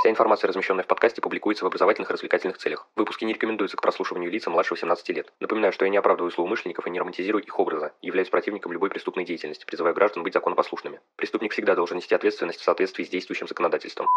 Вся информация, размещенная в подкасте, публикуется в образовательных и развлекательных целях. Выпуски не рекомендуются к прослушиванию лица младше 18 лет. Напоминаю, что я не оправдываю злоумышленников и не романтизирую их образа, являюсь противником любой преступной деятельности, призываю граждан быть законопослушными. Преступник всегда должен нести ответственность в соответствии с действующим законодательством.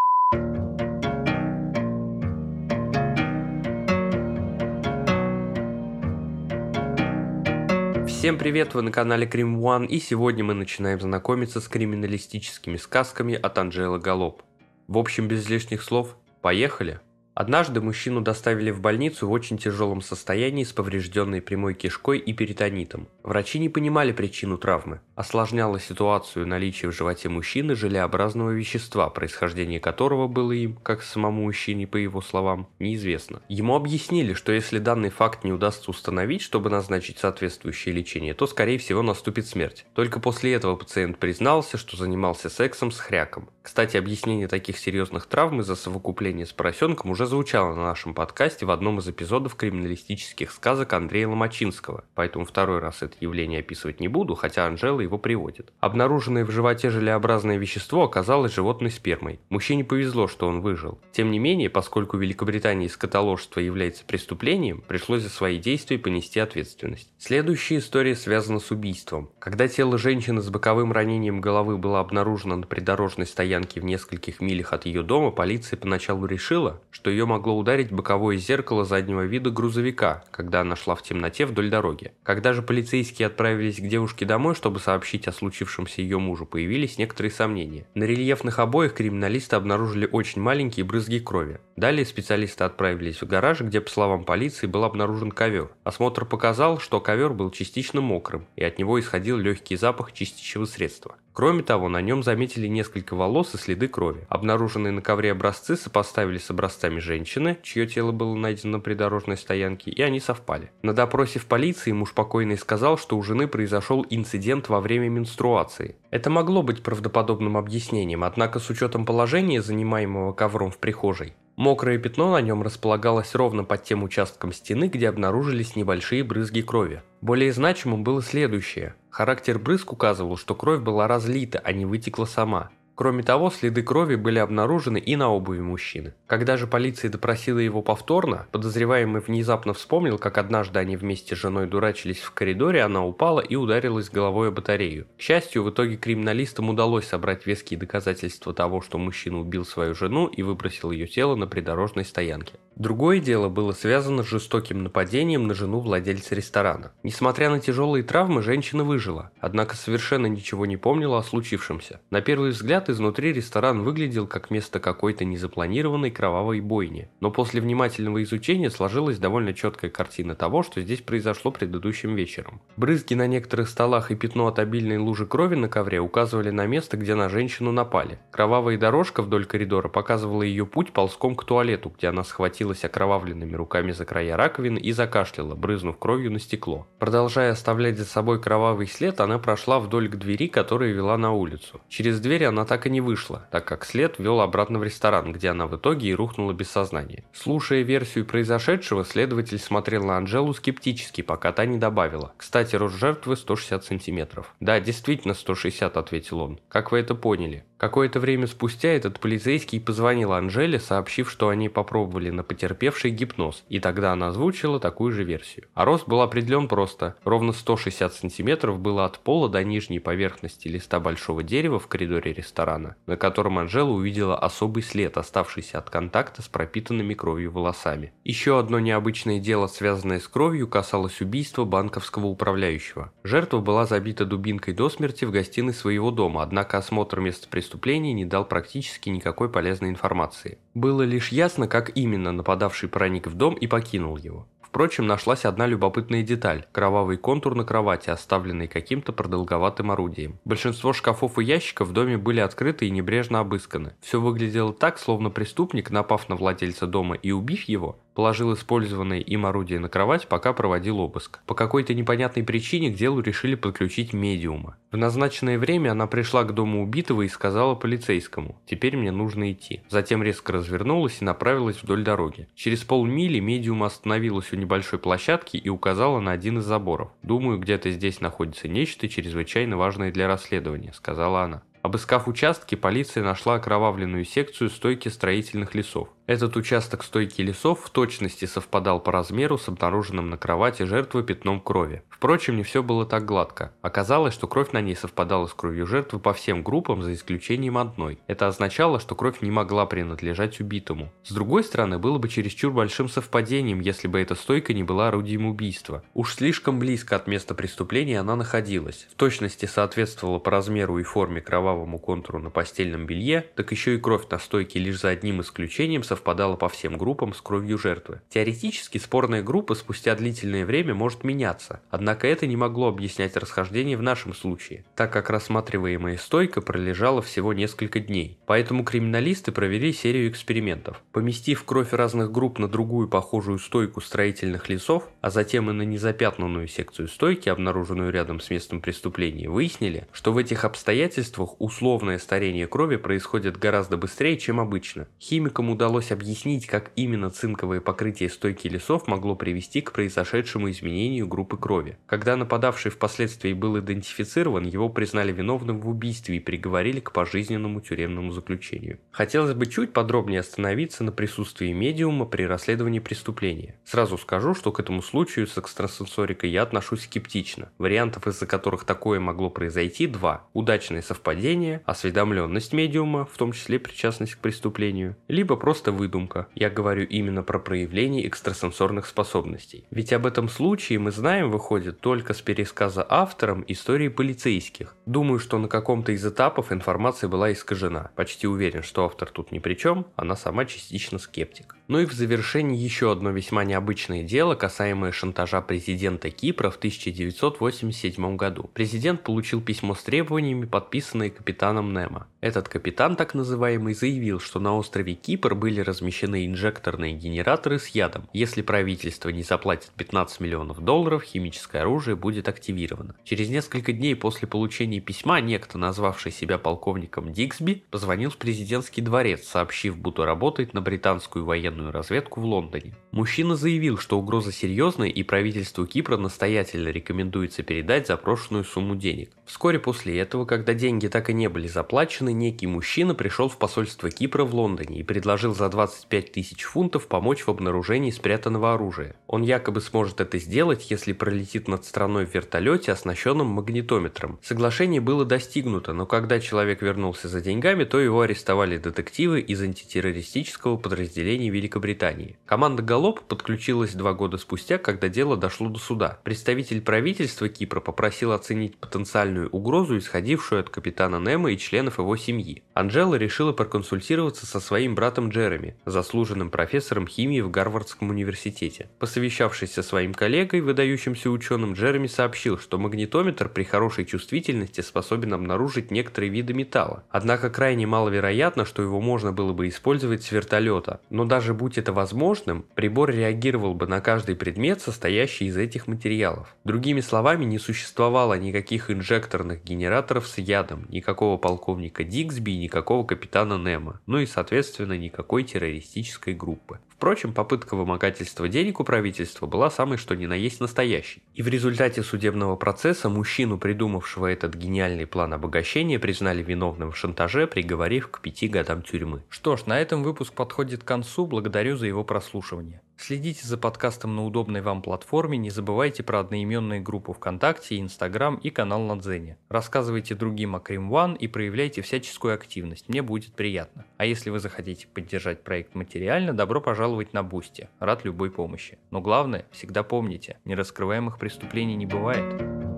Всем привет, вы на канале Крим One, и сегодня мы начинаем знакомиться с криминалистическими сказками от Анжелы Галоп. В общем, без лишних слов, поехали! Однажды мужчину доставили в больницу в очень тяжелом состоянии с поврежденной прямой кишкой и перитонитом. Врачи не понимали причину травмы. Осложняло ситуацию наличие в животе мужчины желеобразного вещества, происхождение которого было им, как самому мужчине по его словам, неизвестно. Ему объяснили, что если данный факт не удастся установить, чтобы назначить соответствующее лечение, то скорее всего наступит смерть. Только после этого пациент признался, что занимался сексом с хряком. Кстати, объяснение таких серьезных травм из-за совокупления с поросенком уже звучало на нашем подкасте в одном из эпизодов криминалистических сказок Андрея Ломачинского, поэтому второй раз это явление описывать не буду, хотя Анжела его приводит. Обнаруженное в животе желеобразное вещество оказалось животной спермой. Мужчине повезло, что он выжил. Тем не менее, поскольку в Великобритании скотоложство является преступлением, пришлось за свои действия понести ответственность. Следующая история связана с убийством. Когда тело женщины с боковым ранением головы было обнаружено на придорожной стоянке в нескольких милях от ее дома, полиция поначалу решила, что ее могло ударить боковое зеркало заднего вида грузовика, когда она шла в темноте вдоль дороги. Когда же полицейские отправились к девушке домой, чтобы сообщить о случившемся ее мужу, появились некоторые сомнения. На рельефных обоях криминалисты обнаружили очень маленькие брызги крови. Далее специалисты отправились в гараж, где, по словам полиции, был обнаружен ковер. Осмотр показал, что ковер был частично мокрым, и от него исходил легкий запах чистящего средства. Кроме того, на нем заметили несколько волос и следы крови. Обнаруженные на ковре образцы сопоставили с образцами женщины, чье тело было найдено на придорожной стоянке, и они совпали. На допросе в полиции муж покойный сказал, что у жены произошел инцидент во время менструации. Это могло быть правдоподобным объяснением, однако с учетом положения, занимаемого ковром в прихожей, Мокрое пятно на нем располагалось ровно под тем участком стены, где обнаружились небольшие брызги крови. Более значимым было следующее. Характер брызг указывал, что кровь была разлита, а не вытекла сама. Кроме того, следы крови были обнаружены и на обуви мужчины. Когда же полиция допросила его повторно, подозреваемый внезапно вспомнил, как однажды они вместе с женой дурачились в коридоре, она упала и ударилась головой о батарею. К счастью, в итоге криминалистам удалось собрать веские доказательства того, что мужчина убил свою жену и выбросил ее тело на придорожной стоянке. Другое дело было связано с жестоким нападением на жену владельца ресторана. Несмотря на тяжелые травмы, женщина выжила, однако совершенно ничего не помнила о случившемся. На первый взгляд изнутри ресторан выглядел как место какой-то незапланированной кровавой бойни, но после внимательного изучения сложилась довольно четкая картина того, что здесь произошло предыдущим вечером. Брызги на некоторых столах и пятно от обильной лужи крови на ковре указывали на место, где на женщину напали. Кровавая дорожка вдоль коридора показывала ее путь ползком к туалету, где она схватила схватилась окровавленными руками за края раковины и закашляла, брызнув кровью на стекло. Продолжая оставлять за собой кровавый след, она прошла вдоль к двери, которая вела на улицу. Через дверь она так и не вышла, так как след вел обратно в ресторан, где она в итоге и рухнула без сознания. Слушая версию произошедшего, следователь смотрел на Анжелу скептически, пока та не добавила. Кстати, рост жертвы 160 сантиметров. Да, действительно 160, ответил он. Как вы это поняли? Какое-то время спустя этот полицейский позвонил Анжеле, сообщив, что они попробовали на потерпевшей гипноз, и тогда она озвучила такую же версию. А рост был определен просто. Ровно 160 сантиметров было от пола до нижней поверхности листа большого дерева в коридоре ресторана, на котором Анжела увидела особый след, оставшийся от контакта с пропитанными кровью волосами. Еще одно необычное дело, связанное с кровью, касалось убийства банковского управляющего. Жертва была забита дубинкой до смерти в гостиной своего дома, однако осмотр места преступления преступлений не дал практически никакой полезной информации. Было лишь ясно, как именно нападавший проник в дом и покинул его. Впрочем, нашлась одна любопытная деталь – кровавый контур на кровати, оставленный каким-то продолговатым орудием. Большинство шкафов и ящиков в доме были открыты и небрежно обысканы. Все выглядело так, словно преступник, напав на владельца дома и убив его, положил использованное им орудие на кровать, пока проводил обыск. По какой-то непонятной причине к делу решили подключить медиума. В назначенное время она пришла к дому убитого и сказала полицейскому «Теперь мне нужно идти». Затем резко развернулась и направилась вдоль дороги. Через полмили медиум остановилась у небольшой площадки и указала на один из заборов. «Думаю, где-то здесь находится нечто чрезвычайно важное для расследования», — сказала она. Обыскав участки, полиция нашла окровавленную секцию стойки строительных лесов. Этот участок стойки лесов в точности совпадал по размеру с обнаруженным на кровати жертвы пятном крови. Впрочем, не все было так гладко. Оказалось, что кровь на ней совпадала с кровью жертвы по всем группам, за исключением одной. Это означало, что кровь не могла принадлежать убитому. С другой стороны, было бы чересчур большим совпадением, если бы эта стойка не была орудием убийства. Уж слишком близко от места преступления она находилась. В точности соответствовала по размеру и форме кровавому контуру на постельном белье, так еще и кровь на стойке лишь за одним исключением совпадала по всем группам с кровью жертвы. Теоретически спорная группа спустя длительное время может меняться, однако это не могло объяснять расхождение в нашем случае, так как рассматриваемая стойка пролежала всего несколько дней. Поэтому криминалисты провели серию экспериментов. Поместив кровь разных групп на другую похожую стойку строительных лесов, а затем и на незапятнанную секцию стойки, обнаруженную рядом с местом преступления, выяснили, что в этих обстоятельствах условное старение крови происходит гораздо быстрее, чем обычно. Химикам удалось удалось объяснить, как именно цинковое покрытие стойки лесов могло привести к произошедшему изменению группы крови. Когда нападавший впоследствии был идентифицирован, его признали виновным в убийстве и приговорили к пожизненному тюремному заключению. Хотелось бы чуть подробнее остановиться на присутствии медиума при расследовании преступления. Сразу скажу, что к этому случаю с экстрасенсорикой я отношусь скептично. Вариантов, из-за которых такое могло произойти, два. Удачное совпадение, осведомленность медиума, в том числе причастность к преступлению, либо просто выдумка. Я говорю именно про проявление экстрасенсорных способностей. Ведь об этом случае мы знаем, выходит, только с пересказа автором истории полицейских. Думаю, что на каком-то из этапов информация была искажена. Почти уверен, что автор тут ни при чем, она сама частично скептик. Ну и в завершении еще одно весьма необычное дело, касаемое шантажа президента Кипра в 1987 году. Президент получил письмо с требованиями, подписанное капитаном Немо. Этот капитан, так называемый, заявил, что на острове Кипр были размещены инжекторные генераторы с ядом. Если правительство не заплатит 15 миллионов долларов, химическое оружие будет активировано. Через несколько дней после получения письма некто, назвавший себя полковником Диксби, позвонил в президентский дворец, сообщив, будто работает на британскую военную разведку в Лондоне. Мужчина заявил, что угроза серьезная и правительству Кипра настоятельно рекомендуется передать запрошенную сумму денег. Вскоре после этого, когда деньги так и не были заплачены, некий мужчина пришел в посольство Кипра в Лондоне и предложил за 25 тысяч фунтов помочь в обнаружении спрятанного оружия. Он якобы сможет это сделать, если пролетит над страной в вертолете, оснащенном магнитометром. Соглашение было достигнуто, но когда человек вернулся за деньгами, то его арестовали детективы из антитеррористического подразделения Великобритании. Команда «Галоп» подключилась два года спустя, когда дело дошло до суда. Представитель правительства Кипра попросил оценить потенциальную угрозу, исходившую от капитана Немо и членов его семьи. Анжела решила проконсультироваться со своим братом Джереми, заслуженным профессором химии в Гарвардском университете. Посовещавшись со своим коллегой, выдающимся ученым, Джереми сообщил, что магнитометр при хорошей чувствительности способен обнаружить некоторые виды металла. Однако крайне маловероятно, что его можно было бы использовать с вертолета. Но даже будь это возможным, прибор реагировал бы на каждый предмет, состоящий из этих материалов. Другими словами, не существовало никаких инжекторных генераторов с ядом, никакого полковника Диксби и никакого капитана Немо, ну и соответственно никакой террористической группы. Впрочем, попытка вымогательства денег у правительства была самой что ни на есть настоящей. И в результате судебного процесса мужчину, придумавшего этот гениальный план обогащения, признали виновным в шантаже, приговорив к пяти годам тюрьмы. Что ж, на этом выпуск подходит к концу, благодарю за его прослушивание. Следите за подкастом на удобной вам платформе, не забывайте про одноименные группы ВКонтакте, Инстаграм и канал на Дзене. Рассказывайте другим о Crime One и проявляйте всяческую активность, мне будет приятно. А если вы захотите поддержать проект материально, добро пожаловать на Бусти, рад любой помощи. Но главное, всегда помните, нераскрываемых преступлений не бывает.